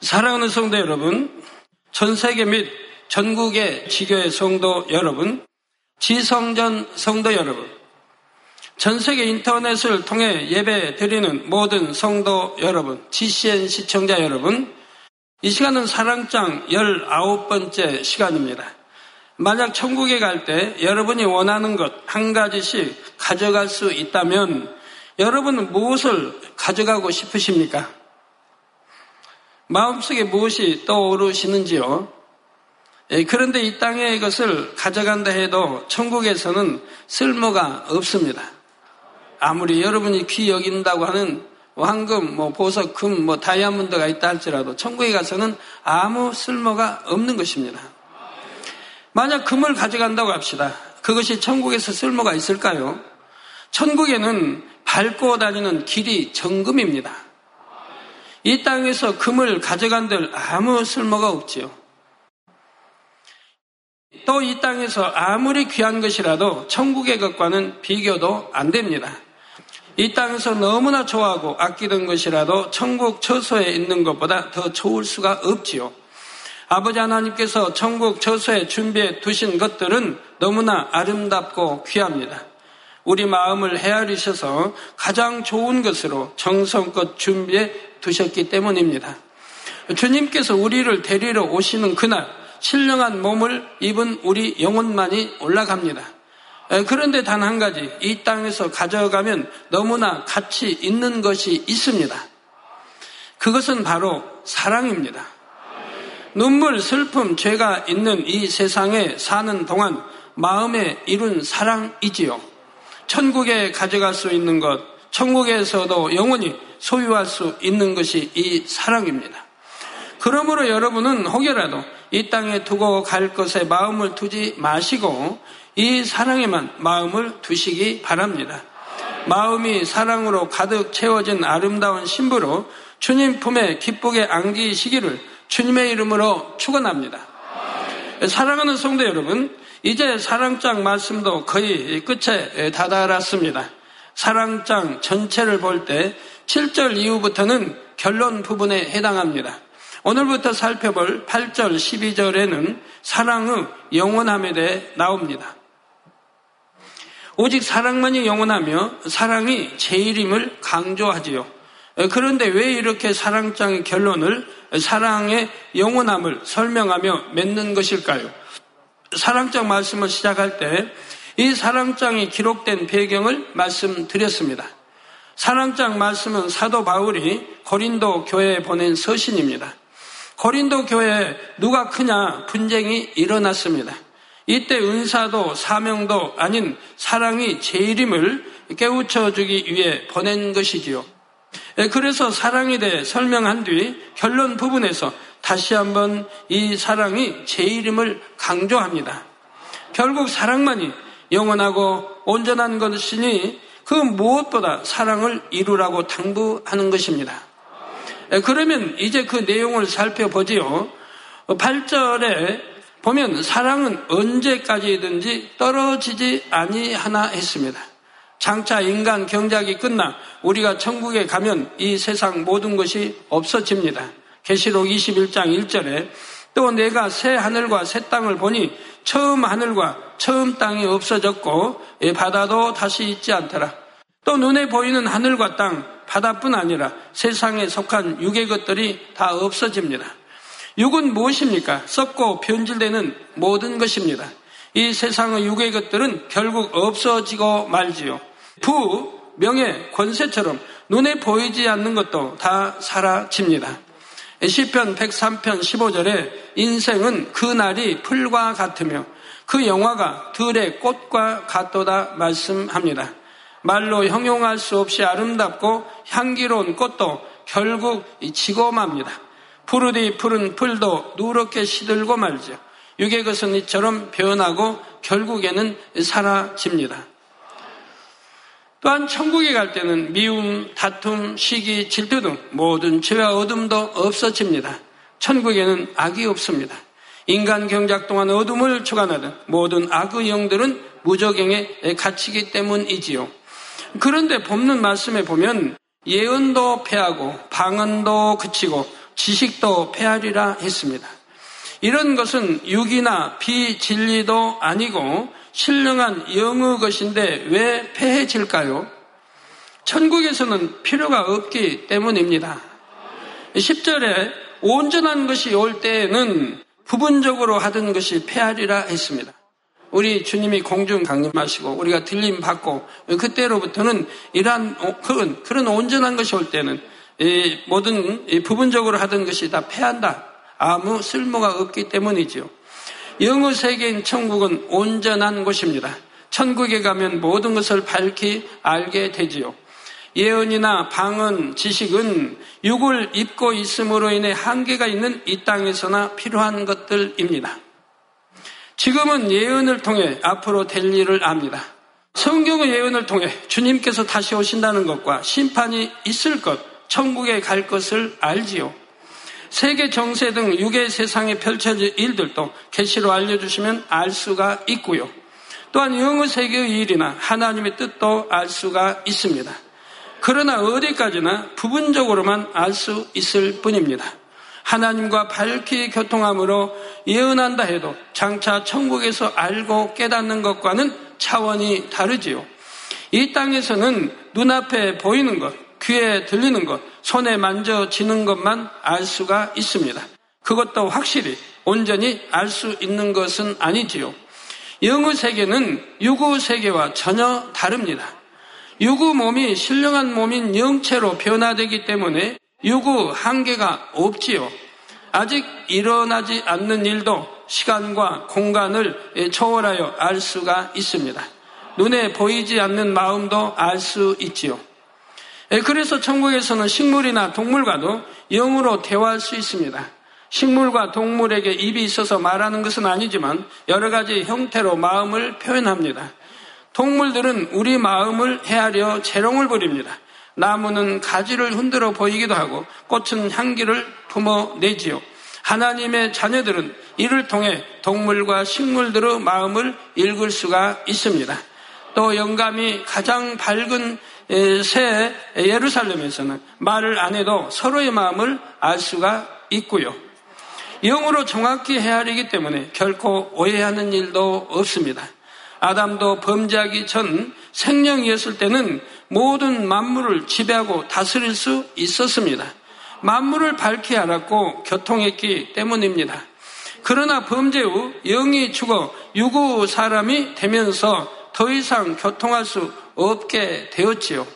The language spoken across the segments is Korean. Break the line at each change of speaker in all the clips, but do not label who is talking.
사랑하는 성도 여러분, 전 세계 및 전국의 지교의 성도 여러분, 지성전 성도 여러분, 전 세계 인터넷을 통해 예배 드리는 모든 성도 여러분, GCN 시청자 여러분, 이 시간은 사랑장 19번째 시간입니다. 만약 천국에 갈 때 여러분이 원하는 것 한 가지씩 가져갈 수 있다면 여러분은 무엇을 가져가고 싶으십니까? 마음속에 무엇이 떠오르시는지요? 예, 그런데 이 땅에 이것을 가져간다 해도 천국에서는 쓸모가 없습니다. 아무리 여러분이 귀 여긴다고 하는 황금, 뭐 보석, 금, 뭐 다이아몬드가 있다 할지라도 천국에 가서는 아무 쓸모가 없는 것입니다. 만약 금을 가져간다고 합시다. 그것이 천국에서 쓸모가 있을까요? 천국에는 밟고 다니는 길이 정금입니다. 이 땅에서 금을 가져간들 아무 쓸모가 없지요. 또 이 땅에서 아무리 귀한 것이라도 천국의 것과는 비교도 안 됩니다. 이 땅에서 너무나 좋아하고 아끼던 것이라도 천국 처소에 있는 것보다 더 좋을 수가 없지요. 아버지 하나님께서 천국 처소에 준비해 두신 것들은 너무나 아름답고 귀합니다. 우리 마음을 헤아리셔서 가장 좋은 것으로 정성껏 준비해 두셨기 때문입니다. 주님께서 우리를 데리러 오시는 그날 신령한 몸을 입은 우리 영혼만이 올라갑니다. 그런데 단 한 가지 이 땅에서 가져가면 너무나 가치 있는 것이 있습니다. 그것은 바로 사랑입니다. 눈물, 슬픔, 죄가 있는 이 세상에 사는 동안 마음에 이룬 사랑이지요. 천국에 가져갈 수 있는 것, 천국에서도 영원히 소유할 수 있는 것이 이 사랑입니다. 그러므로 여러분은 혹여라도 이 땅에 두고 갈 것에 마음을 두지 마시고 이 사랑에만 마음을 두시기 바랍니다. 마음이 사랑으로 가득 채워진 아름다운 신부로 주님 품에 기쁘게 안기시기를 주님의 이름으로 축원합니다. 사랑하는 성도 여러분, 이제 사랑장 말씀도 거의 끝에 다다랐습니다. 사랑장 전체를 볼 때 7절 이후부터는 결론 부분에 해당합니다. 오늘부터 살펴볼 8절, 12절에는 사랑의 영원함에 대해 나옵니다. 오직 사랑만이 영원하며 사랑이 제일임을 강조하지요. 그런데 왜 이렇게 사랑장의 결론을 사랑의 영원함을 설명하며 맺는 것일까요? 사랑장 말씀을 시작할 때 이 사랑장이 기록된 배경을 말씀드렸습니다. 사랑장 말씀은 사도 바울이 고린도 교회에 보낸 서신입니다. 고린도 교회에 누가 크냐 분쟁이 일어났습니다. 이때 은사도 사명도 아닌 사랑이 제일임을 깨우쳐 주기 위해 보낸 것이지요. 예, 그래서 사랑에 대해 설명한 뒤 결론 부분에서 다시 한번 이 사랑이 제일임을 강조합니다. 결국 사랑만이 영원하고 온전한 것이니 그 무엇보다 사랑을 이루라고 당부하는 것입니다. 예, 그러면 이제 그 내용을 살펴보지요. 8절에 보면 사랑은 언제까지든지 떨어지지 아니하나 했습니다. 장차 인간 경작이 끝나 우리가 천국에 가면 이 세상 모든 것이 없어집니다. 계시록 21장 1절에 또 내가 새 하늘과 새 땅을 보니 처음 하늘과 처음 땅이 없어졌고 바다도 다시 있지 않더라. 또 눈에 보이는 하늘과 땅, 바다뿐 아니라 세상에 속한 육의 것들이 다 없어집니다. 육은 무엇입니까? 썩고 변질되는 모든 것입니다. 이 세상의 육의 것들은 결국 없어지고 말지요. 부, 명예, 권세처럼 눈에 보이지 않는 것도 다 사라집니다. 시편 103편 15절에 인생은 그 날이 풀과 같으며 그 영화가 들의 꽃과 같도다 말씀합니다. 말로 형용할 수 없이 아름답고 향기로운 꽃도 결국 지고 맙니다. 푸르디 푸른 풀도 누렇게 시들고 말죠. 육의 것은 이처럼 변하고 결국에는 사라집니다. 또한 천국에 갈 때는 미움, 다툼, 시기, 질투 등 모든 죄와 어둠도 없어집니다. 천국에는 악이 없습니다. 인간 경작 동안 어둠을 주관하는 모든 악의 영들은 무적행에 갇히기 때문이지요. 그런데 법는 말씀에 보면 예언도 패하고 방언도 그치고 지식도 폐하리라 했습니다. 이런 것은 육이나 비진리도 아니고 신령한 영의 것인데 왜 폐해질까요? 천국에서는 필요가 없기 때문입니다. 10절에 온전한 것이 올 때에는 부분적으로 하던 것이 폐하리라 했습니다. 우리 주님이 공중 강림하시고 우리가 들림 받고 그때로부터는 이러한 그런, 그런 온전한 것이 올 때는 모든 부분적으로 하던 것이 다 폐한다. 아무 쓸모가 없기 때문이지요. 영의 세계인 천국은 온전한 곳입니다. 천국에 가면 모든 것을 밝히 알게 되지요. 예언이나 방언, 지식은 육을 입고 있음으로 인해 한계가 있는 이 땅에서나 필요한 것들입니다. 지금은 예언을 통해 앞으로 될 일을 압니다. 성경의 예언을 통해 주님께서 다시 오신다는 것과 심판이 있을 것, 천국에 갈 것을 알지요. 세계 정세 등 육의 세상에 펼쳐질 일들도 계시로 알려주시면 알 수가 있고요. 또한 영의 세계의 일이나 하나님의 뜻도 알 수가 있습니다. 그러나 어디까지나 부분적으로만 알 수 있을 뿐입니다. 하나님과 밝히 교통함으로 예언한다 해도 장차 천국에서 알고 깨닫는 것과는 차원이 다르지요. 이 땅에서는 눈앞에 보이는 것, 귀에 들리는 것, 손에 만져지는 것만 알 수가 있습니다. 그것도 확실히 온전히 알 수 있는 것은 아니지요. 영의 세계는 유구 세계와 전혀 다릅니다. 유구 몸이 신령한 몸인 영체로 변화되기 때문에 유구 한계가 없지요. 아직 일어나지 않는 일도 시간과 공간을 초월하여 알 수가 있습니다. 눈에 보이지 않는 마음도 알 수 있지요. 그래서 천국에서는 식물이나 동물과도 영으로 대화할 수 있습니다. 식물과 동물에게 입이 있어서 말하는 것은 아니지만 여러 가지 형태로 마음을 표현합니다. 동물들은 우리 마음을 헤아려 재롱을 부립니다. 나무는 가지를 흔들어 보이기도 하고 꽃은 향기를 품어내지요. 하나님의 자녀들은 이를 통해 동물과 식물들의 마음을 읽을 수가 있습니다. 또 영감이 가장 밝은 새 예루살렘에서는 말을 안 해도 서로의 마음을 알 수가 있고요. 영으로 정확히 헤아리기 때문에 결코 오해하는 일도 없습니다. 아담도 범죄하기 전 생명이었을 때는 모든 만물을 지배하고 다스릴 수 있었습니다. 만물을 밝히 알았고 교통했기 때문입니다. 그러나 범죄 후 영이 죽어 유구 사람이 되면서 더 이상 교통할 수 없게 되었지요.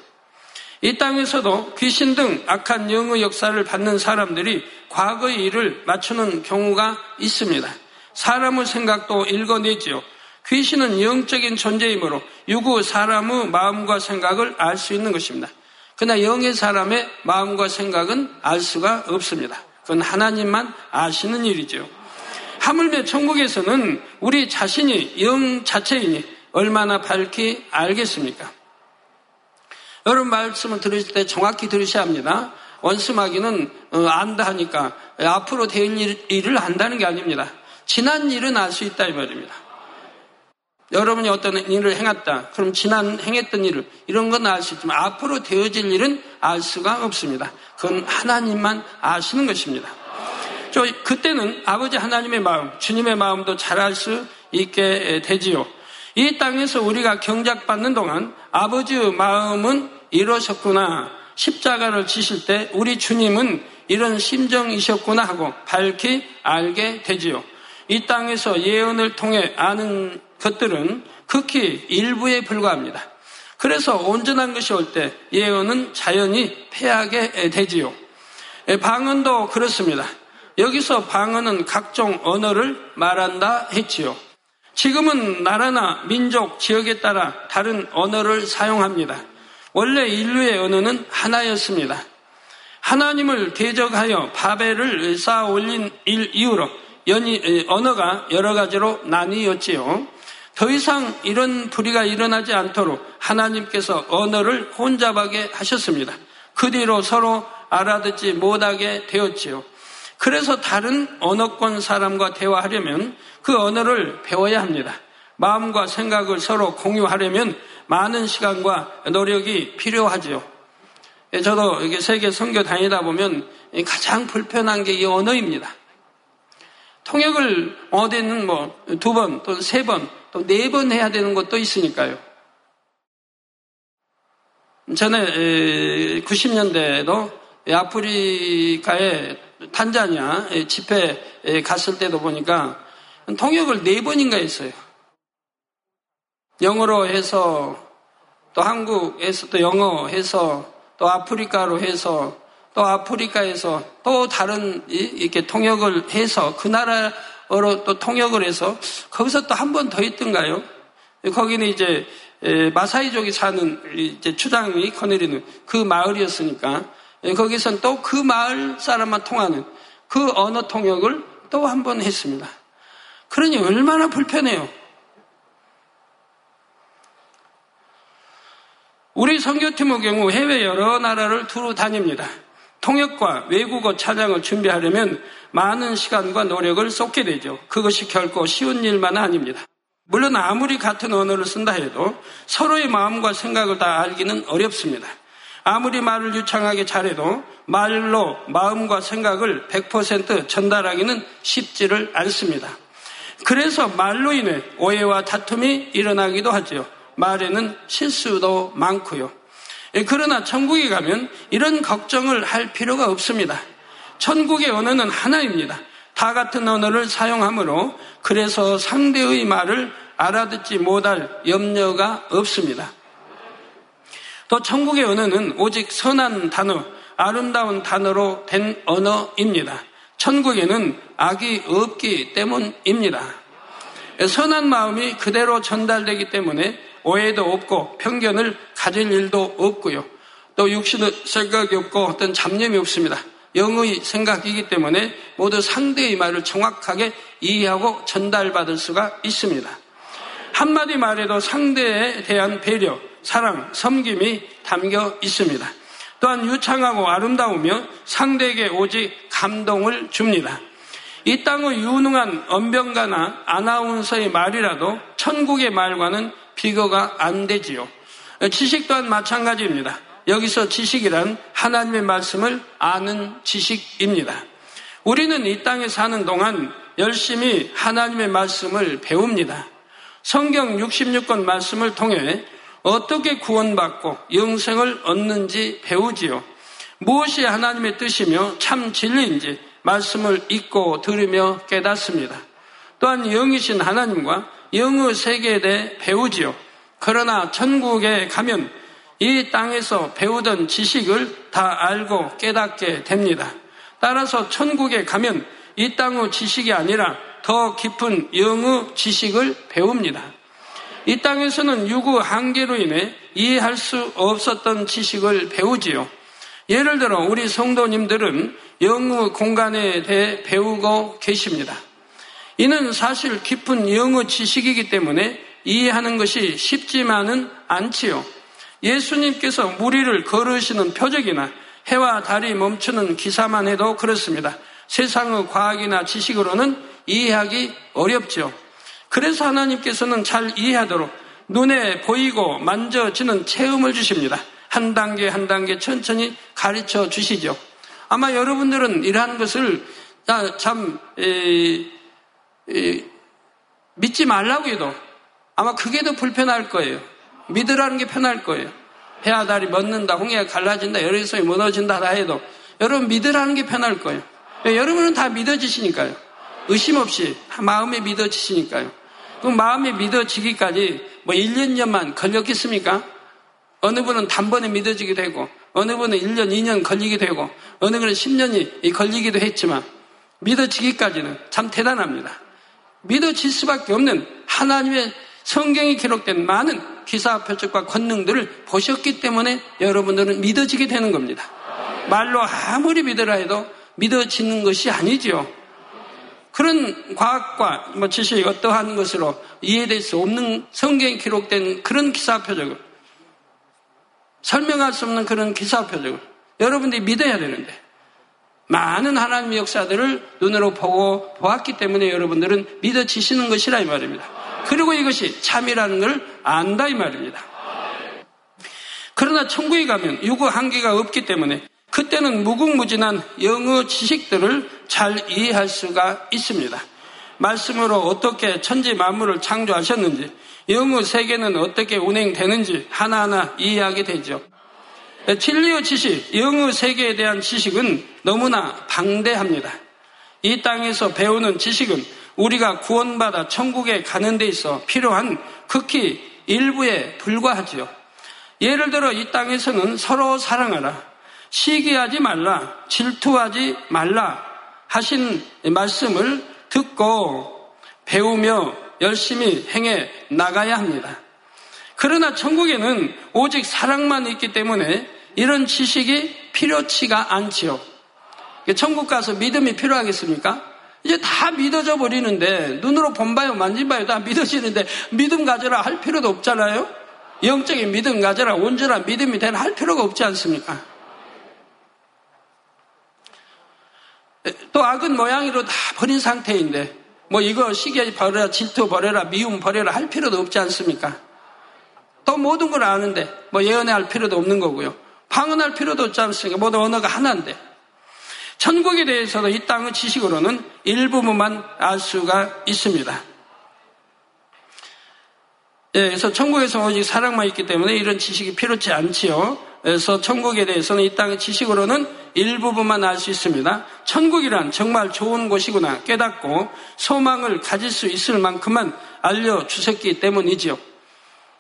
이 땅에서도 귀신 등 악한 영의 역사를 받는 사람들이 과거의 일을 맞추는 경우가 있습니다. 사람의 생각도 읽어내지요. 귀신은 영적인 존재이므로 유구 사람의 마음과 생각을 알 수 있는 것입니다. 그러나 영의 사람의 마음과 생각은 알 수가 없습니다. 그건 하나님만 아시는 일이죠. 하물며 천국에서는 우리 자신이 영 자체이니 얼마나 밝히 알겠습니까? 여러분 말씀을 들으실 때 정확히 들으셔야 합니다. 원수마귀는 어, 안다 하니까 앞으로 될 일을 안다는 게 아닙니다. 지난 일은 알 수 있다 이 말입니다. 여러분이 어떤 일을 행했다. 그럼 지난 행했던 일을 이런 건 알 수 있지만 앞으로 되어질 일은 알 수가 없습니다. 그건 하나님만 아시는 것입니다. 저 그때는 아버지 하나님의 마음, 주님의 마음도 잘 알 수 있게 되지요. 이 땅에서 우리가 경작받는 동안 아버지의 마음은 이러셨구나. 십자가를 지실 때 우리 주님은 이런 심정이셨구나 하고 밝히 알게 되지요. 이 땅에서 예언을 통해 아는 것들은 극히 일부에 불과합니다. 그래서 온전한 것이 올 때 예언은 자연히 패하게 되지요. 예, 방언도 그렇습니다. 여기서 방언은 각종 언어를 말한다 했지요. 지금은 나라나 민족, 지역에 따라 다른 언어를 사용합니다. 원래 인류의 언어는 하나였습니다. 하나님을 대적하여 바벨을 쌓아 올린 일 이후로 연이, 언어가 여러 가지로 나뉘었지요. 더 이상 이런 불의가 일어나지 않도록 하나님께서 언어를 혼잡하게 하셨습니다. 그 뒤로 서로 알아듣지 못하게 되었지요. 그래서 다른 언어권 사람과 대화하려면 그 언어를 배워야 합니다. 마음과 생각을 서로 공유하려면 많은 시간과 노력이 필요하지요. 저도 이게 세계 선교 다니다 보면 가장 불편한 게 이 언어입니다. 통역을 어디는 뭐 두 번, 또세 번, 또 네 번 해야 되는 것도 있으니까요. 전에 90년대에도 아프리카의 탄자니아 집회 갔을 때도 보니까 통역을 네 번인가 했어요. 영어로 해서 또 한국에서 또 영어 해서 또 아프리카로 해서 또 아프리카에서 또 다른 이렇게 통역을 해서 그 나라로 또 통역을 해서 거기서 또 한 번 더 있던가요? 거기는 이제 마사이족이 사는 이제 추장이 커내리는 그 마을이었으니까 거기선 또 그 마을 사람만 통하는 그 언어 통역을 또 한 번 했습니다. 그러니 얼마나 불편해요. 우리 선교팀의 경우 해외 여러 나라를 두루 다닙니다. 통역과 외국어 차장을 준비하려면 많은 시간과 노력을 쏟게 되죠. 그것이 결코 쉬운 일만은 아닙니다. 물론 아무리 같은 언어를 쓴다 해도 서로의 마음과 생각을 다 알기는 어렵습니다. 아무리 말을 유창하게 잘해도 말로 마음과 생각을 100% 전달하기는 쉽지를 않습니다. 그래서 말로 인해 오해와 다툼이 일어나기도 하죠. 말에는 실수도 많고요. 예, 그러나 천국에 가면 이런 걱정을 할 필요가 없습니다. 천국의 언어는 하나입니다. 다 같은 언어를 사용하므로 그래서 상대의 말을 알아듣지 못할 염려가 없습니다. 또 천국의 언어는 오직 선한 단어, 아름다운 단어로 된 언어입니다. 천국에는 악이 없기 때문입니다. 선한 마음이 그대로 전달되기 때문에 오해도 없고 편견을 가질 일도 없고요. 또 육신의 생각이 없고 어떤 잡념이 없습니다. 영의 생각이기 때문에 모두 상대의 말을 정확하게 이해하고 전달받을 수가 있습니다. 한마디 말에도 상대에 대한 배려, 사랑, 섬김이 담겨 있습니다. 또한 유창하고 아름다우며 상대에게 오직 감동을 줍니다. 이 땅의 유능한 언변가나 아나운서의 말이라도 천국의 말과는 비교가 안 되지요. 지식 또한 마찬가지입니다. 여기서 지식이란 하나님의 말씀을 아는 지식입니다. 우리는 이 땅에 사는 동안 열심히 하나님의 말씀을 배웁니다. 성경 66권 말씀을 통해 어떻게 구원받고 영생을 얻는지 배우지요. 무엇이 하나님의 뜻이며 참 진리인지 말씀을 읽고 들으며 깨닫습니다. 또한 영이신 하나님과 영의 세계에 대해 배우지요. 그러나 천국에 가면 이 땅에서 배우던 지식을 다 알고 깨닫게 됩니다. 따라서 천국에 가면 이 땅의 지식이 아니라 더 깊은 영의 지식을 배웁니다. 이 땅에서는 유구 한계로 인해 이해할 수 없었던 지식을 배우지요. 예를 들어 우리 성도님들은 영의 공간에 대해 배우고 계십니다. 이는 사실 깊은 영어 지식이기 때문에 이해하는 것이 쉽지만은 않지요. 예수님께서 무리를 걸으시는 표적이나 해와 달이 멈추는 기사만 해도 그렇습니다. 세상의 과학이나 지식으로는 이해하기 어렵죠. 그래서 하나님께서는 잘 이해하도록 눈에 보이고 만져지는 체험을 주십니다. 한 단계 한 단계 천천히 가르쳐 주시죠. 아마 여러분들은 이러한 것을 참 믿지 말라고 해도 아마 그게 더 불편할 거예요. 믿으라는 게 편할 거예요. 해와 달이 멎는다, 홍해가 갈라진다, 여름성이 무너진다 다 해도 여러분 믿으라는 게 편할 거예요. 여러분은 다 믿어지시니까요. 의심 없이 마음에 믿어지시니까요. 그럼 마음에 믿어지기까지 뭐 1, 년 년만 걸렸겠습니까? 어느 분은 단번에 믿어지게 되고, 어느 분은 1년, 2년 걸리게 되고, 어느 분은 10년이 걸리기도 했지만, 믿어지기까지는 참 대단합니다. 믿어질 수밖에 없는 하나님의 성경이 기록된 많은 기사 표적과 권능들을 보셨기 때문에 여러분들은 믿어지게 되는 겁니다. 말로 아무리 믿으라 해도 믿어지는 것이 아니지요. 그런 과학과 뭐 지식이 어떠한 것으로 이해될 수 없는 성경이 기록된 그런 기사 표적을 설명할 수 없는 그런 기사 표적을 여러분들이 믿어야 되는데 많은 하나님의 역사들을 눈으로 보고 보았기 때문에 여러분들은 믿어지시는 것이라 이 말입니다. 그리고 이것이 참이라는 걸 안다 이 말입니다. 그러나 천국에 가면 유구 한계가 없기 때문에 그때는 무궁무진한 영어 지식들을 잘 이해할 수가 있습니다. 말씀으로 어떻게 천지 만물을 창조하셨는지, 영어 세계는 어떻게 운행되는지 하나하나 이해하게 되죠. 진리의 지식, 영어 세계에 대한 지식은 너무나 방대합니다. 이 땅에서 배우는 지식은 우리가 구원받아 천국에 가는 데 있어 필요한 극히 일부에 불과하지요. 예를 들어 이 땅에서는 서로 사랑하라, 시기하지 말라, 질투하지 말라 하신 말씀을 듣고 배우며 열심히 행해 나가야 합니다. 그러나 천국에는 오직 사랑만 있기 때문에 이런 지식이 필요치가 않지요. 천국 가서 믿음이 필요하겠습니까? 이제 다 믿어져 버리는데 눈으로 본봐요 만진봐요 다 믿어지는데 믿음 가져라 할 필요도 없잖아요. 영적인 믿음 가져라 온전한 믿음이 되라 할 필요가 없지 않습니까? 또 악은 모양이로 다 버린 상태인데 뭐 이거 시계 버려라 질투 버려라 미움 버려라 할 필요도 없지 않습니까? 또 모든 걸 아는데 뭐 예언할 필요도 없는 거고요. 방언할 필요도 없지 않습니까? 모든 언어가 하나인데 천국에 대해서도 이 땅의 지식으로는 일부분만 알 수가 있습니다. 예, 그래서 천국에서 오직 사랑만 있기 때문에 이런 지식이 필요치 않지요. 그래서 천국에 대해서는 이 땅의 지식으로는 일부분만 알 수 있습니다. 천국이란 정말 좋은 곳이구나 깨닫고 소망을 가질 수 있을 만큼만 알려주셨기 때문이지요.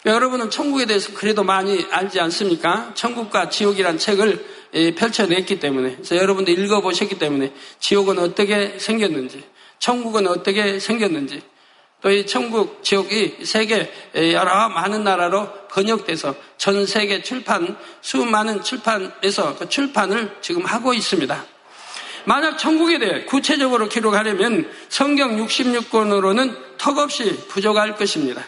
여러분은 천국에 대해서 그래도 많이 알지 않습니까? 천국과 지옥이란 책을 예, 펼쳐냈기 때문에 그래서 여러분도 읽어보셨기 때문에 지옥은 어떻게 생겼는지 천국은 어떻게 생겼는지 또 이 천국 지옥이 세계 여러 많은 나라로 번역돼서 전 세계 출판 수많은 출판에서 그 출판을 지금 하고 있습니다. 만약 천국에 대해 구체적으로 기록하려면 성경 66권으로는 턱없이 부족할 것입니다.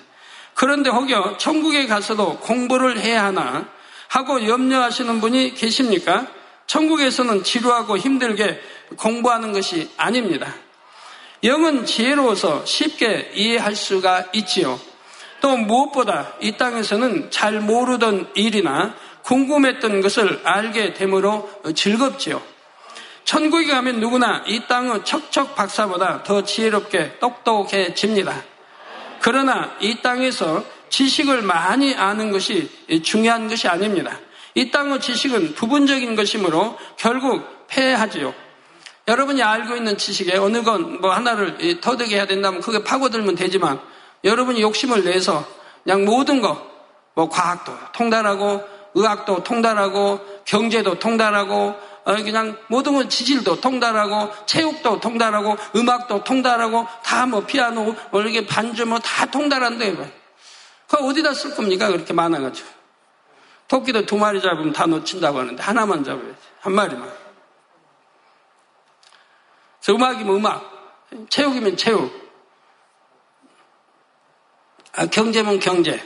그런데 혹여 천국에 가서도 공부를 해야 하나 하고 염려하시는 분이 계십니까? 천국에서는 지루하고 힘들게 공부하는 것이 아닙니다. 영은 지혜로워서 쉽게 이해할 수가 있지요. 또 무엇보다 이 땅에서는 잘 모르던 일이나 궁금했던 것을 알게 되므로 즐겁지요. 천국에 가면 누구나 이 땅의 척척 박사보다 더 지혜롭게 똑똑해집니다. 그러나 이 땅에서 지식을 많이 아는 것이 중요한 것이 아닙니다. 이 땅의 지식은 부분적인 것이므로 결국 폐하지요. 여러분이 알고 있는 지식에 어느 건 뭐 하나를 터득해야 된다면 그게 파고들면 되지만 여러분이 욕심을 내서 그냥 모든 거, 뭐 과학도 통달하고 의학도 통달하고 경제도 통달하고 어, 그냥 모든 건 지질도 통달하고 체육도 통달하고 음악도 통달하고 다 뭐 피아노 뭐 이렇게 반주 뭐 다 통달한대. 그거 어디다 쓸 겁니까? 그렇게 많아가지고. 토끼도 두 마리 잡으면 다 놓친다고 하는데 하나만 잡아야지. 한 마리만. 음악이면 음악, 체육이면 체육, 아, 경제면 경제,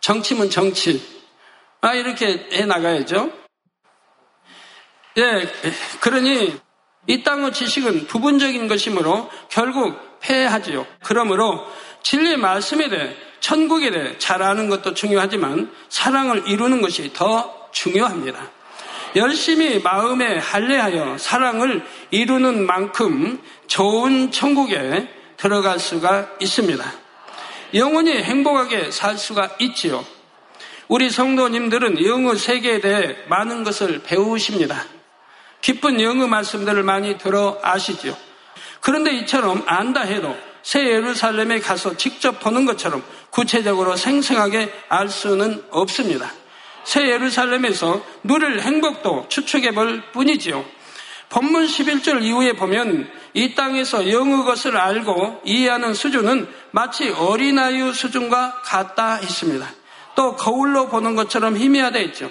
정치면 정치. 아, 이렇게 해 나가야죠. 예, 그러니 이 땅의 지식은 부분적인 것이므로 결국 폐하지요. 그러므로 진리의 말씀에 대해 천국에 대해 잘 아는 것도 중요하지만 사랑을 이루는 것이 더 중요합니다. 열심히 마음에 할례하여 사랑을 이루는 만큼 좋은 천국에 들어갈 수가 있습니다. 영원히 행복하게 살 수가 있지요. 우리 성도님들은 영어 세계에 대해 많은 것을 배우십니다. 기쁜 영어 말씀들을 많이 들어 아시죠. 그런데 이처럼 안다 해도 새 예루살렘에 가서 직접 보는 것처럼 구체적으로 생생하게 알 수는 없습니다. 새 예루살렘에서 누릴 행복도 추측해 볼 뿐이지요. 본문 11절 이후에 보면 이 땅에서 영의 것을 알고 이해하는 수준은 마치 어린아이 수준과 같다 했습니다. 또 거울로 보는 것처럼 희미하다 했죠.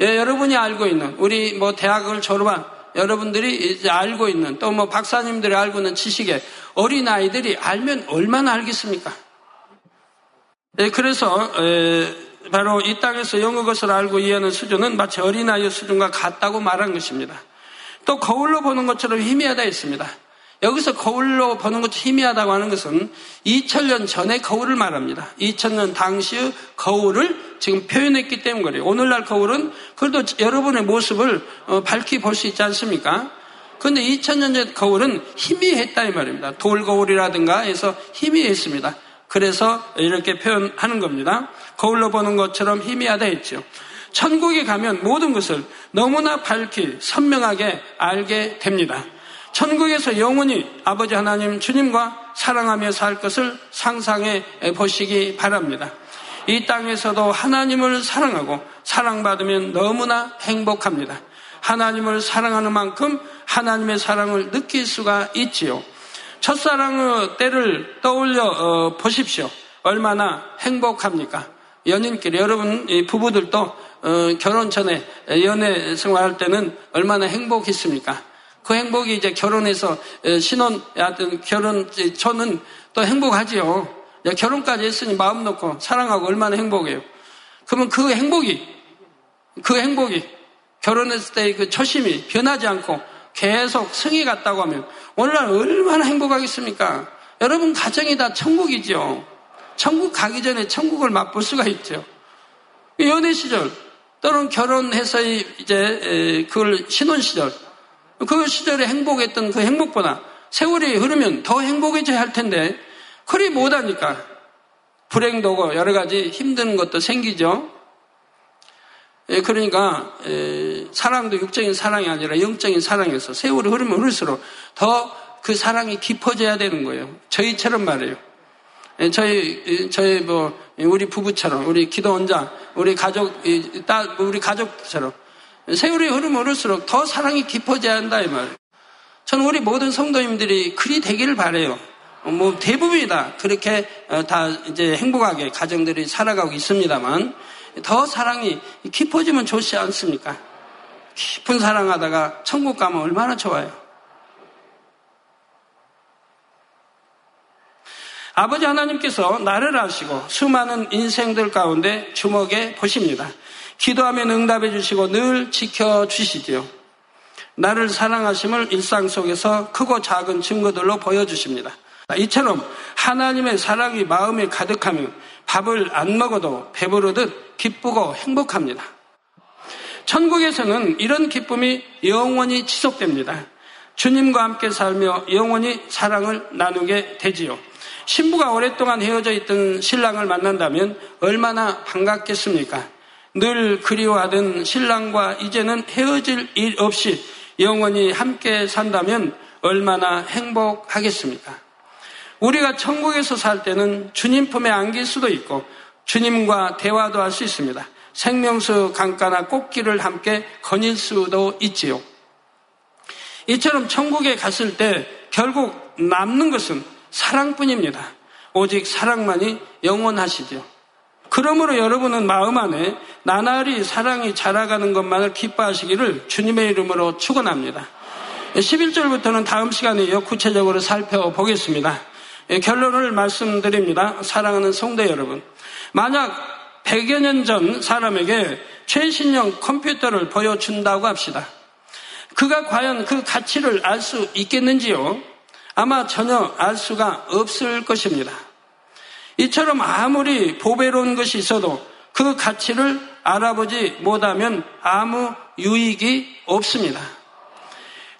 예, 여러분이 알고 있는 우리 뭐 대학을 졸업한 여러분들이 이제 알고 있는 또 뭐 박사님들이 알고 있는 지식에 어린 아이들이 알면 얼마나 알겠습니까? 예, 그래서 에, 바로 이 땅에서 영어 것을 알고 이해하는 수준은 마치 어린아이의 수준과 같다고 말한 것입니다. 또 거울로 보는 것처럼 희미하다 했습니다. 여기서 거울로 보는 것이 희미하다고 하는 것은 2000년 전의 거울을 말합니다. 2000년 당시의 거울을 지금 표현했기 때문에 그래요. 오늘날 거울은 그래도 여러분의 모습을 어, 밝히 볼 수 있지 않습니까? 그런데 2000년 전 거울은 희미했다 이 말입니다. 돌 거울이라든가 해서 희미했습니다. 그래서 이렇게 표현하는 겁니다. 거울로 보는 것처럼 희미하다 했죠. 천국에 가면 모든 것을 너무나 밝히 선명하게 알게 됩니다. 천국에서 영원히 아버지 하나님 주님과 사랑하며 살 것을 상상해 보시기 바랍니다. 이 땅에서도 하나님을 사랑하고 사랑받으면 너무나 행복합니다. 하나님을 사랑하는 만큼 하나님의 사랑을 느낄 수가 있지요. 첫사랑의 때를 떠올려 어, 보십시오. 얼마나 행복합니까? 연인끼리 여러분 부부들도 어, 결혼 전에 연애 생활할 때는 얼마나 행복했습니까? 그 행복이 이제 결혼해서 신혼 하여튼 결혼 저는 또 행복하지요. 결혼까지 했으니 마음 놓고 사랑하고 얼마나 행복해요. 그러면 그 행복이 그 행복이 결혼했을 때그 초심이 변하지 않고 계속 성이 갔다고 하면 오늘날 얼마나 행복하겠습니까? 여러분 가정이 다 천국이죠. 천국 가기 전에 천국을 맛볼 수가 있죠. 연애 시절 또는 결혼해서 이제 그걸 신혼 시절 그 시절에 행복했던 그 행복보다 세월이 흐르면 더 행복해져야 할 텐데 그리 못하니까 불행도고 여러 가지 힘든 것도 생기죠. 예, 그러니까 사랑도 육적인 사랑이 아니라 영적인 사랑에서 세월이 흐르면 흐를수록 더 그 사랑이 깊어져야 되는 거예요. 저희처럼 말이에요. 예, 저희 저희 뭐 우리 부부처럼 우리 기도원자 우리 가족 딸 우리 가족처럼 세월이 흐르면 흐를수록 더 사랑이 깊어져야 한다 이 말. 저는 우리 모든 성도님들이 그리 되기를 바래요. 뭐 대부분이 다 그렇게 어, 다 이제 행복하게 가정들이 살아가고 있습니다만 더 사랑이 깊어지면 좋지 않습니까? 깊은 사랑하다가 천국 가면 얼마나 좋아요. 아버지 하나님께서 나를 아시고 수많은 인생들 가운데 주목해 보십니다. 기도하면 응답해 주시고 늘 지켜 주시지요. 나를 사랑하심을 일상 속에서 크고 작은 증거들로 보여주십니다. 이처럼 하나님의 사랑이 마음에 가득하면 밥을 안 먹어도 배부르듯 기쁘고 행복합니다. 천국에서는 이런 기쁨이 영원히 지속됩니다. 주님과 함께 살며 영원히 사랑을 나누게 되지요. 신부가 오랫동안 헤어져 있던 신랑을 만난다면 얼마나 반갑겠습니까? 늘 그리워하던 신랑과 이제는 헤어질 일 없이 영원히 함께 산다면 얼마나 행복하겠습니까? 우리가 천국에서 살 때는 주님 품에 안길 수도 있고 주님과 대화도 할 수 있습니다. 생명수 강가나 꽃길을 함께 거닐 수도 있지요. 이처럼 천국에 갔을 때 결국 남는 것은 사랑뿐입니다. 오직 사랑만이 영원하시죠. 그러므로 여러분은 마음 안에 나날이 사랑이 자라가는 것만을 기뻐하시기를 주님의 이름으로 축원합니다. 11절부터는 다음 시간에 구체적으로 살펴보겠습니다. 예, 결론을 말씀드립니다. 사랑하는 성도 여러분. 만약 100여 년 전 사람에게 최신형 컴퓨터를 보여준다고 합시다. 그가 과연 그 가치를 알 수 있겠는지요? 아마 전혀 알 수가 없을 것입니다. 이처럼 아무리 보배로운 것이 있어도 그 가치를 알아보지 못하면 아무 유익이 없습니다.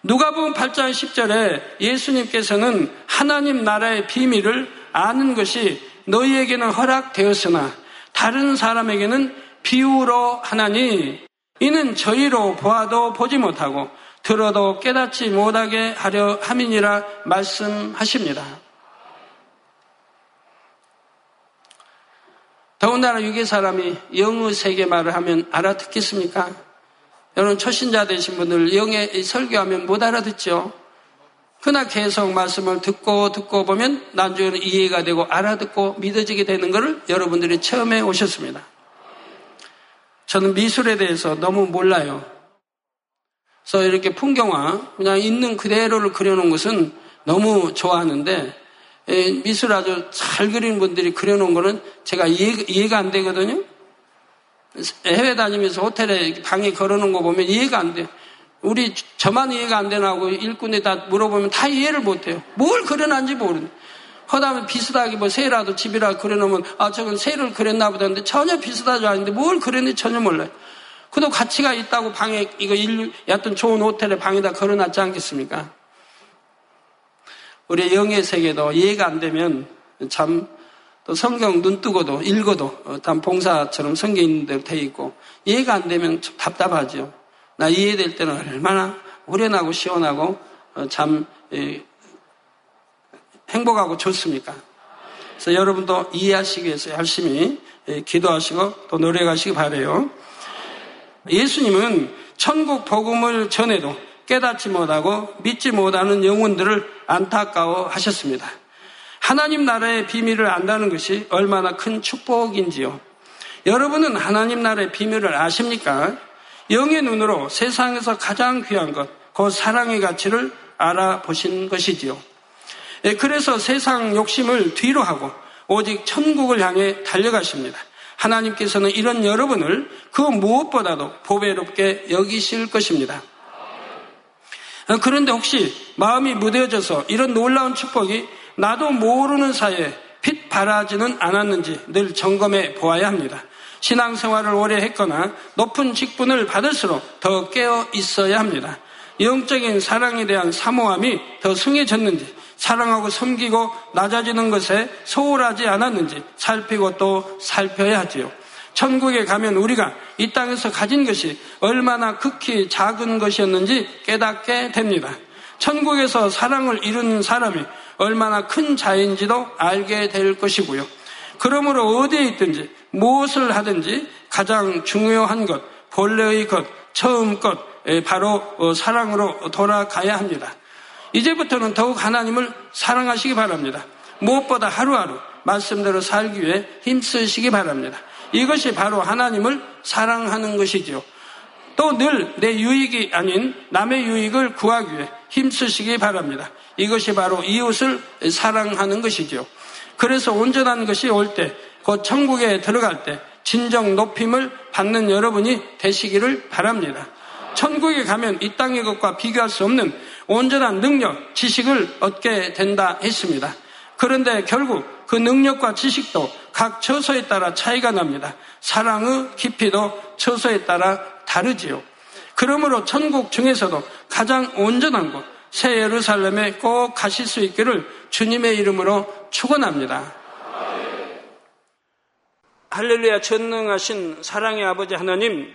누가복음 8장 10절에 예수님께서는 하나님 나라의 비밀을 아는 것이 너희에게는 허락되었으나 다른 사람에게는 비유로 하나니 이는 저희로 보아도 보지 못하고 들어도 깨닫지 못하게 하려 함이니라 말씀하십니다. 더군다나 유괴 사람이 영의 세계 말을 하면 알아듣겠습니까? 여러분 초신자 되신 분들 영의 설교하면 못 알아듣죠. 그러나 계속 말씀을 듣고 듣고 보면 나중에는 이해가 되고 알아듣고 믿어지게 되는 것을 여러분들이 처음에 오셨습니다. 저는 미술에 대해서 너무 몰라요. 그래서 이렇게 풍경화 그냥 있는 그대로를 그려놓은 것은 너무 좋아하는데 미술 아주 잘 그리는 분들이 그려놓은 거는 제가 이해, 가안 되거든요. 해외 다니면서 호텔에 방에 걸어놓은 거 보면 이해가 안 돼. 우리 저만 이해가 안 되나 하고 일꾼에 다 물어보면 다 이해를 못 해요. 뭘 그려놨는지 모르는. 그 다음에 비슷하게 뭐 새라도 집이라 그려놓으면 아 저건 새를 그렸나 보다 근데 전혀 비슷하지 않은데 뭘 그렸는지 전혀 몰라요. 그도 가치가 있다고 방에 이거 인류 얕은 좋은 호텔에 방에다 걸어놨지 않겠습니까? 우리 영의 세계도 이해가 안 되면 참 또 성경 눈 뜨고도 읽어도 단 봉사처럼 성경 있는 대로 돼 있고 이해가 안 되면 좀 답답하죠. 나 이해될 때는 얼마나 후련하고 시원하고 어, 참 행복하고 좋습니까? 그래서 여러분도 이해하시기 위해서 열심히 기도하시고 또 노력하시기 바래요. 예수님은 천국 복음을 전해도 깨닫지 못하고 믿지 못하는 영혼들을 안타까워 하셨습니다. 하나님 나라의 비밀을 안다는 것이 얼마나 큰 축복인지요. 여러분은 하나님 나라의 비밀을 아십니까? 영의 눈으로 세상에서 가장 귀한 것, 그 사랑의 가치를 알아보신 것이지요. 예, 그래서 세상 욕심을 뒤로 하고 오직 천국을 향해 달려가십니다. 하나님께서는 이런 여러분을 그 무엇보다도 보배롭게 여기실 것입니다. 어, 그런데 혹시 마음이 무뎌져서 이런 놀라운 축복이 나도 모르는 사이에 핏 바라지는 않았는지 늘 점검해 보아야 합니다. 신앙생활을 오래 했거나 높은 직분을 받을수록 더 깨어 있어야 합니다. 영적인 사랑에 대한 사모함이 더 승해졌는지 사랑하고 섬기고 낮아지는 것에 소홀하지 않았는지 살피고 또 살펴야 하지요. 천국에 가면 우리가 이 땅에서 가진 것이 얼마나 극히 작은 것이었는지 깨닫게 됩니다. 천국에서 사랑을 이루는 사람이 얼마나 큰 자인지도 알게 될 것이고요. 그러므로 어디에 있든지 무엇을 하든지 가장 중요한 것, 본래의 것, 처음 것, 바로 어, 사랑으로 돌아가야 합니다. 이제부터는 더욱 하나님을 사랑하시기 바랍니다. 무엇보다 하루하루 말씀대로 살기 위해 힘쓰시기 바랍니다. 이것이 바로 하나님을 사랑하는 것이지요. 또 늘 내 유익이 아닌 남의 유익을 구하기 위해 힘쓰시기 바랍니다. 이것이 바로 이웃을 사랑하는 것이지요. 그래서 온전한 것이 올 때, 곧 천국에 들어갈 때 진정 높임을 받는 여러분이 되시기를 바랍니다. 천국에 가면 이 땅의 것과 비교할 수 없는 온전한 능력, 지식을 얻게 된다 했습니다. 그런데 결국 그 능력과 지식도 각 처소에 따라 차이가 납니다. 사랑의 깊이도 처소에 따라 다르지요. 그러므로 천국 중에서도 가장 온전한 곳, 새 예루살렘에 꼭 가실 수 있기를 주님의 이름으로 축원합니다. 할렐루야 전능하신 사랑의 아버지 하나님